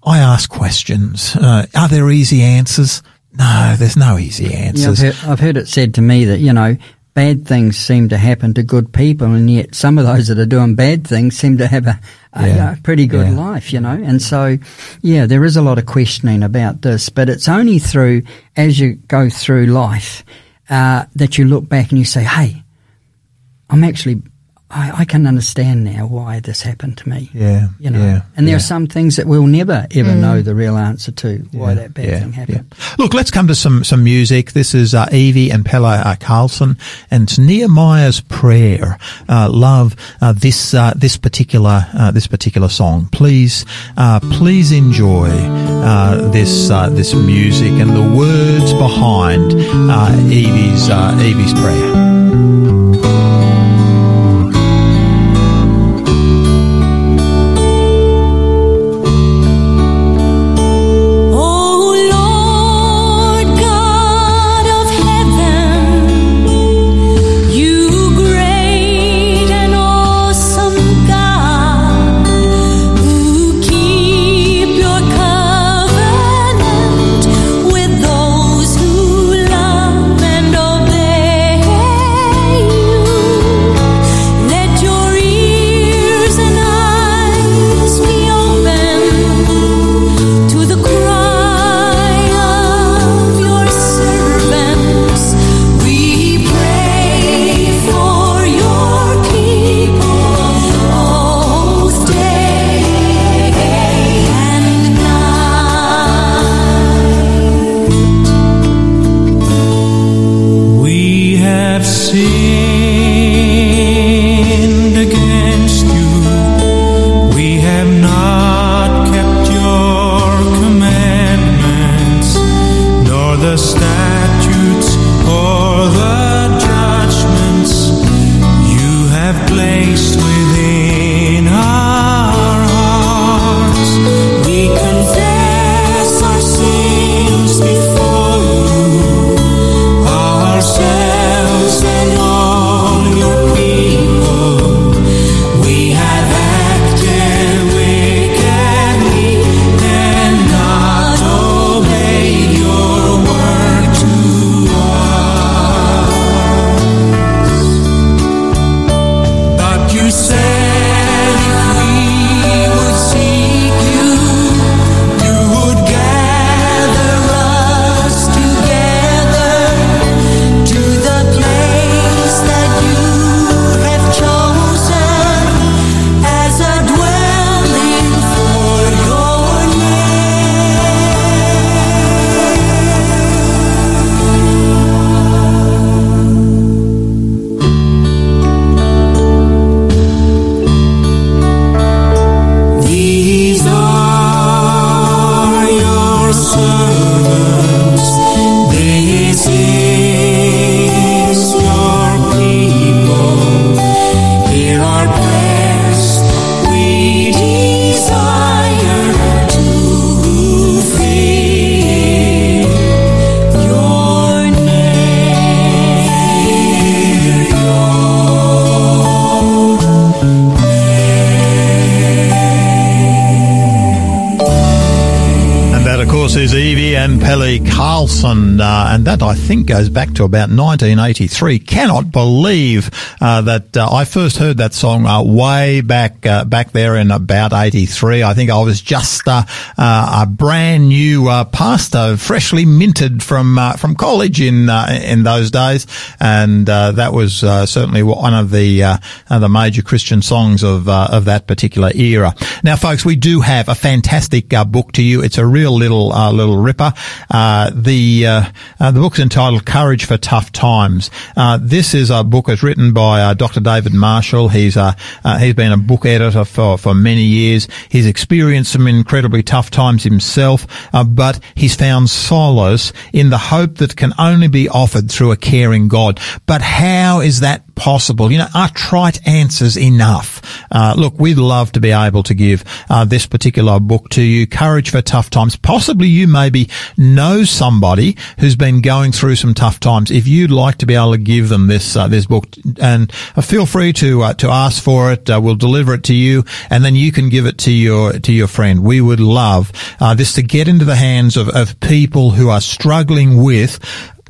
I ask questions. Uh, are there easy answers? No, there's no easy answers. Yeah, I've, heard, I've, heard, it said to me that, you know, bad things seem to happen to good people, and yet some of those that are doing bad things seem to have a, a, yeah. a pretty good yeah. life, you know. And so, yeah, there is a lot of questioning about this, but it's only through, as you go through life, uh, that you look back and you say, hey, I'm actually I, I, can understand now why this happened to me. Yeah, you know. Yeah, and there yeah. are some things that we'll never ever mm. know the real answer to why yeah, that bad yeah, thing happened. Look, let's come to some some music. This is uh, Evie and Pelle uh, Karlsson, and it's Nehemiah's prayer. Uh, love uh, this uh, this particular uh, this particular song. Please please enjoy this this music and the words behind Evie's Evie's prayer. I think goes back to about 1983. Cannot believe uh, that uh, I first heard that song uh, way back uh, back there in about 83. I think I was just uh, a brand new pastor, freshly minted from from college in in those days, and that was certainly one of the the major Christian songs of of that particular era. Now, folks, we do have a fantastic book to you. It's a real little little ripper. Uh, the uh, uh, the book's entitled Courage for Tough Times. Uh, this is a book that's written by uh, Dr. David Marshall. He's uh, he's been a book editor for, for many years. He's experienced some incredibly tough times himself, but he's found solace in the hope that can only be offered through a caring God. But how is that possible? You know, are trite answers enough? look, we'd love to be able to give this particular book to you, Courage for Tough Times. Possibly you maybe know somebody who's been going through some tough times, if you'd like to be able to give them this uh, this book, and uh, feel free to uh, to ask for it. Uh, we'll deliver it to you, and then you can give it to your to your friend. We would love uh, this to get into the hands of, of people who are struggling with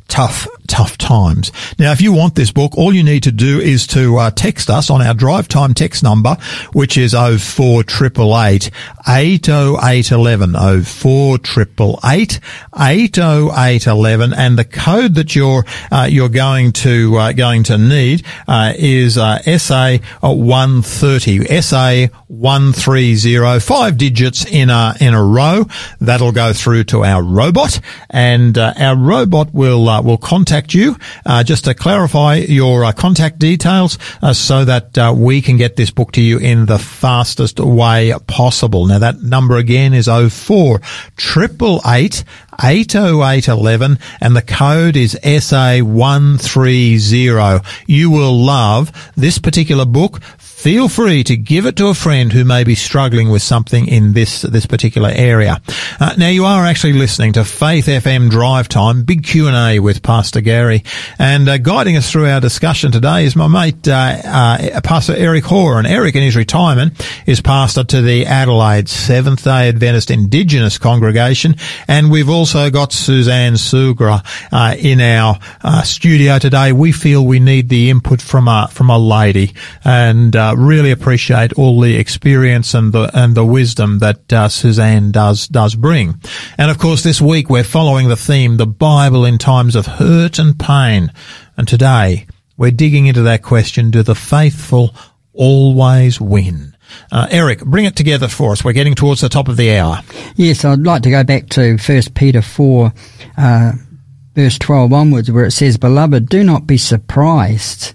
tough, tough times. Now, if you want this book, all you need to do is to uh, text us on our drive time text number, which is 04888 80811, 04888 80811, and the code that you're, uh, you're going to, uh, going to need, uh, is, uh, SA 130, SA 130, five digits in a, in a row. That'll go through to our robot, and uh, our robot will uh, will contact you uh, just to clarify your uh, contact details uh, so that uh, we can get this book to you in the fastest way possible. Now that number again is 04 888 80811 and the code is SA130. You will love this particular book feel free to give it to a friend who may be struggling with something in this this particular area. Uh, now you are actually listening to Faith FM Drive Time, big Q and A with Pastor Garry, and uh, guiding us through our discussion today is my mate uh, uh Pastor Eric Hoare, and Eric in his retirement is pastor to the Adelaide Seventh Day Adventist Indigenous congregation, and we've also got Suzanne Sugra uh, in our uh, studio today. We feel we need the input from a from a lady, and really appreciate all the experience and the and the wisdom that uh, Suzanne does does bring. And of course, this week we're following the theme: the Bible in times of hurt and pain. And today we're digging into that question: Do the faithful always win? Uh, Eric, bring it together for us. We're getting towards the top of the hour. Yes, I'd like to go back to First Peter four. Uh, verse 12 onwards, where it says, Beloved, do not be surprised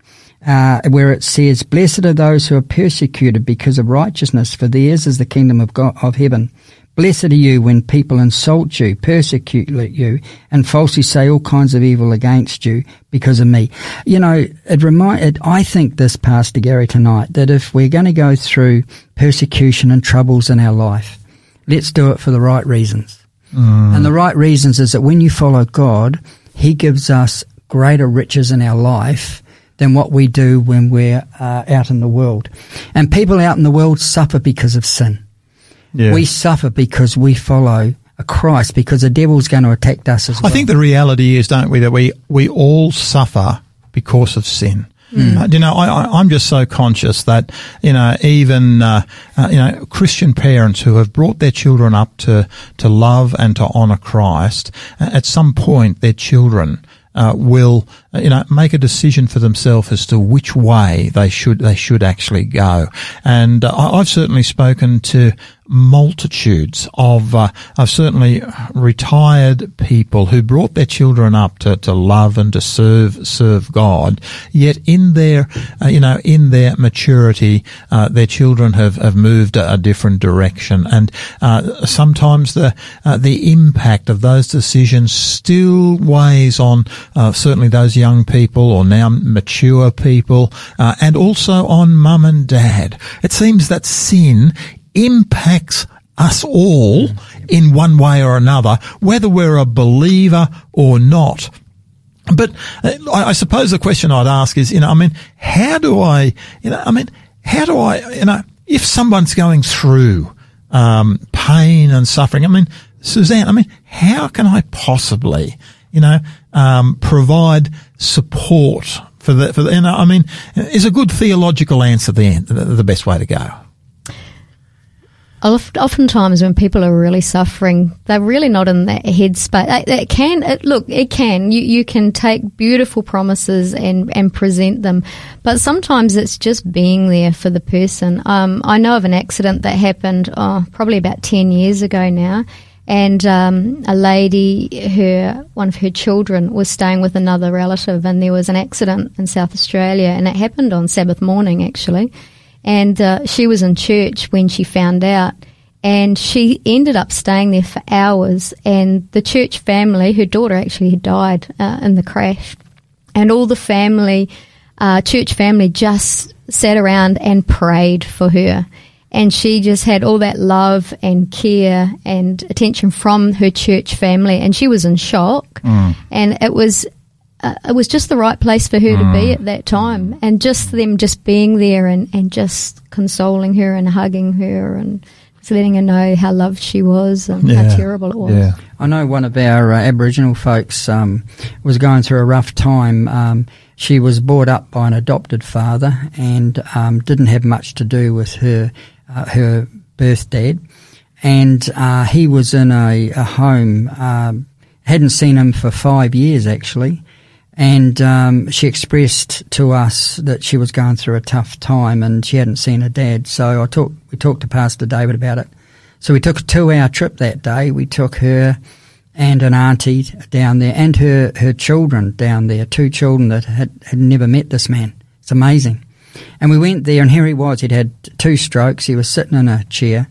uh, where it says, Blessed are those who are persecuted because of righteousness, for theirs is the kingdom of God, of heaven. Blessed are you when people insult you, persecute you, and falsely say all kinds of evil against you because of me. You know, it remind, I think this, Pastor Garry, tonight, that if we're going to go through persecution and troubles in our life, let's do it for the right reasons. Mm. And the right reasons is that when you follow God, He gives us greater riches in our life than what we do when we're uh, out in the world. And people out in the world suffer because of sin. Yeah. We suffer because we follow a Christ because the devil's going to attack us as well. I think the reality is, don't we, that we, we all suffer because of sin. Mm. Uh, you know, I, am just so conscious that you know even uh, uh, you know Christian parents who have brought their children up to to love and to honour Christ, at some point their children uh, will you know, make a decision for themselves as to which way they should they should actually go. And uh, I've certainly spoken to multitudes of, uh, of certainly retired people who brought their children up to, to love and to serve serve God. Yet in their uh, you know in their maturity, uh, their children have, have moved a, a different direction, and uh, sometimes the uh, the impact of those decisions still weighs on uh, certainly those young people or now mature people, and also on mum and dad. It seems that sin impacts us all in one way or another, whether we're a believer or not. But uh, I suppose the question I'd ask is, you know, I mean, how do I, you know, I mean, how do I, you know, if someone's going through um, pain and suffering, I mean, Suzanne, I mean, how can I possibly, you know, um, provide support for the, for the, you know, I mean, is a good theological answer the, the best way to go? oftentimes when people are really suffering, they're really not in that headspace. It can it, look, it can. You you can take beautiful promises and and present them, but sometimes it's just being there for the person. Um, I know of an accident that happened oh, probably about ten years ago now. And um, a lady, her one of her children was staying with another relative, and there was an accident in South Australia, and it happened on Sabbath morning actually and uh, she was in church when she found out. And she ended up staying there for hours. And the church family, her daughter actually had died uh, in the crash. And all the family, uh, church family, just sat around and prayed for her. And she just had all that love and care and attention from her church family. And she was in shock. Mm. And it was uh, it was just the right place for her mm. to be mm. at that time. And just them just being there and, and just consoling her and hugging her and just letting her know how loved she was and yeah. how terrible it was. Yeah. I know one of our uh, Aboriginal folks um, was going through a rough time. Um, she was brought up by an adopted father and um, didn't have much to do with her uh, her birth dad. And uh, he was in a, a home, um, hadn't seen him for five years actually and um, she expressed to us that she was going through a tough time and she hadn't seen her dad. So I talked, we talked to Pastor David about it. So we took a two-hour trip that day. We took her and an auntie down there, and her her children down there, two children that had, had never met this man. It's amazing. And we went there, and here he was. He'd had two strokes. He was sitting in a chair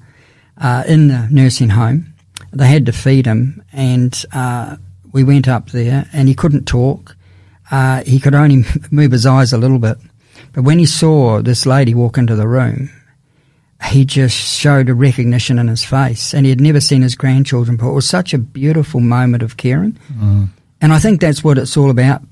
uh, in the nursing home. They had to feed him, and uh, we went up there, and he couldn't talk uh, he could only move his eyes a little bit. But when he saw this lady walk into the room, he just showed a recognition in his face. And he had never seen his grandchildren before. It was such a beautiful moment of caring. Mm. And I think that's what it's all about,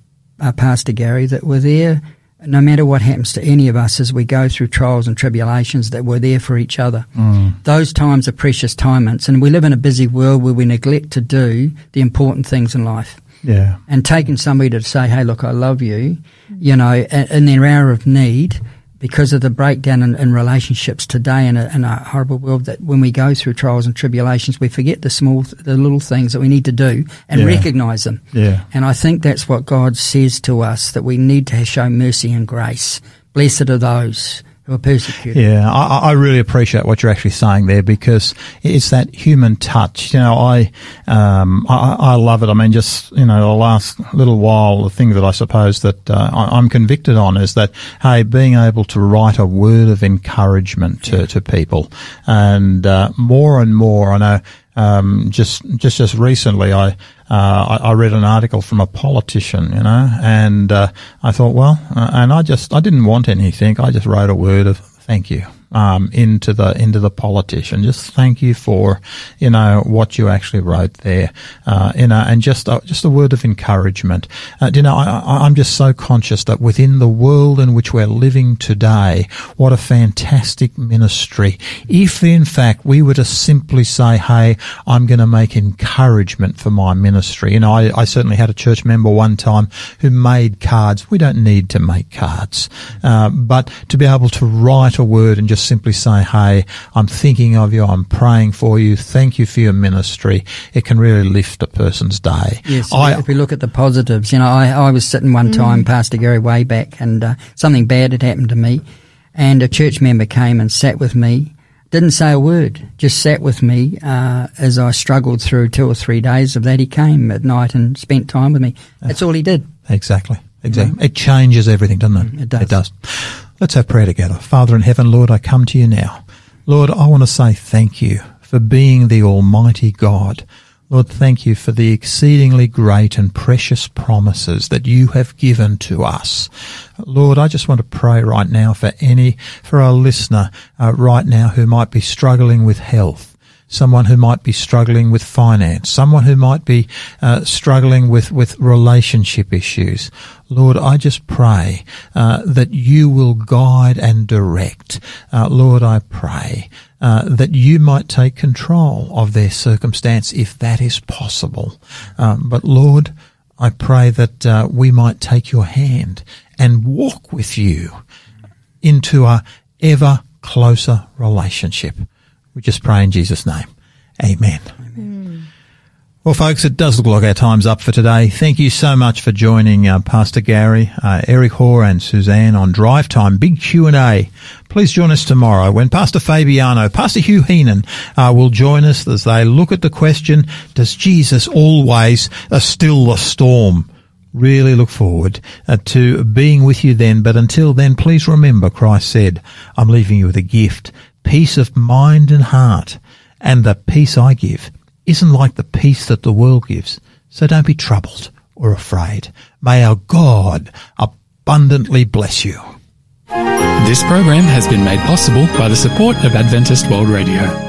uh, Pastor Garry, that we're there no matter what happens to any of us as we go through trials and tribulations, that we're there for each other. Mm. Those times are precious moments, and we live in a busy world where we neglect to do the important things in life. Yeah. And taking somebody to say, hey, look, I love you, you know, in their hour of need, because of the breakdown in, in relationships today in a, in a, horrible world that when we go through trials and tribulations, we forget the small, the little things that we need to do and yeah. recognize them. Yeah. And I think that's what God says to us that we need to show mercy and grace. Blessed are those who are persecuted. Yeah, I, I, really appreciate what you're actually saying there because it's that human touch. You know, I, um, I, I love it. I mean, just you know, the last little while, the thing that I suppose that uh, I, am convicted on is that hey, being able to write a word of encouragement to, yeah. to people, and uh, more and more, I know. Um, just just just recently, I uh, I, I, read an article from a politician, you know, and uh, I thought, well, uh, and I just I didn't want anything. I just wrote a word of thank you um, into the into the politician. Just thank you for you know what you actually wrote there, uh, you know, and just a, just a word of encouragement. Uh, you know, I, am just so conscious that within the world in which we're living today, what a fantastic ministry. If in fact we were to simply say, "Hey, I'm going to make encouragement for my ministry," you know, I, I, certainly had a church member one time who made cards. We don't need to make cards, uh, but to be able to write a word and just just simply say, Hey, I'm thinking of you. I'm praying for you. Thank you for your ministry. It can really lift a person's day. Yes. I, if we look at the positives, you know, I, I was sitting one time, mm. Pastor Garry, way back, and uh, something bad had happened to me, and a church member came and sat with me didn't say a word, just sat with me uh, as I struggled through two or three days of that. He came at night and spent time with me. That's all he did. Exactly. Exactly. It changes everything, doesn't it? It does. It does. Let's have prayer together. Father in heaven, Lord, I come to you now. Lord, I want to say thank you for being the Almighty God Lord, thank you for the exceedingly great and precious promises that you have given to us. Lord, I just want to pray right now for any, for our listener uh, right now who might be struggling with health someone who might be struggling with finance, someone who might be uh, struggling with, with relationship issues. Lord, I just pray uh, that you will guide and direct. Uh, Lord, I pray uh, that you might take control of their circumstance if that is possible. Um, but Lord, I pray that uh, we might take your hand and walk with you into a ever closer relationship. We just pray in Jesus' name. Amen. Amen. Well, folks, it does look like our time's up for today. Thank you so much for joining uh, Pastor Garry, uh, Eric Hoare, and Suzanne on Drive Time Big Q and A. Please join us tomorrow when Pastor Fabiano, Pastor Hugh Heenan uh, will join us as they look at the question: Does Jesus always uh, still the storm? Really look forward uh, to being with you then. But until then, please remember Christ said, "I'm leaving you with a gift, peace of mind and heart." And the peace I give isn't like the peace that the world gives. So don't be troubled or afraid. May our God abundantly bless you. This program has been made possible by the support of Adventist World Radio.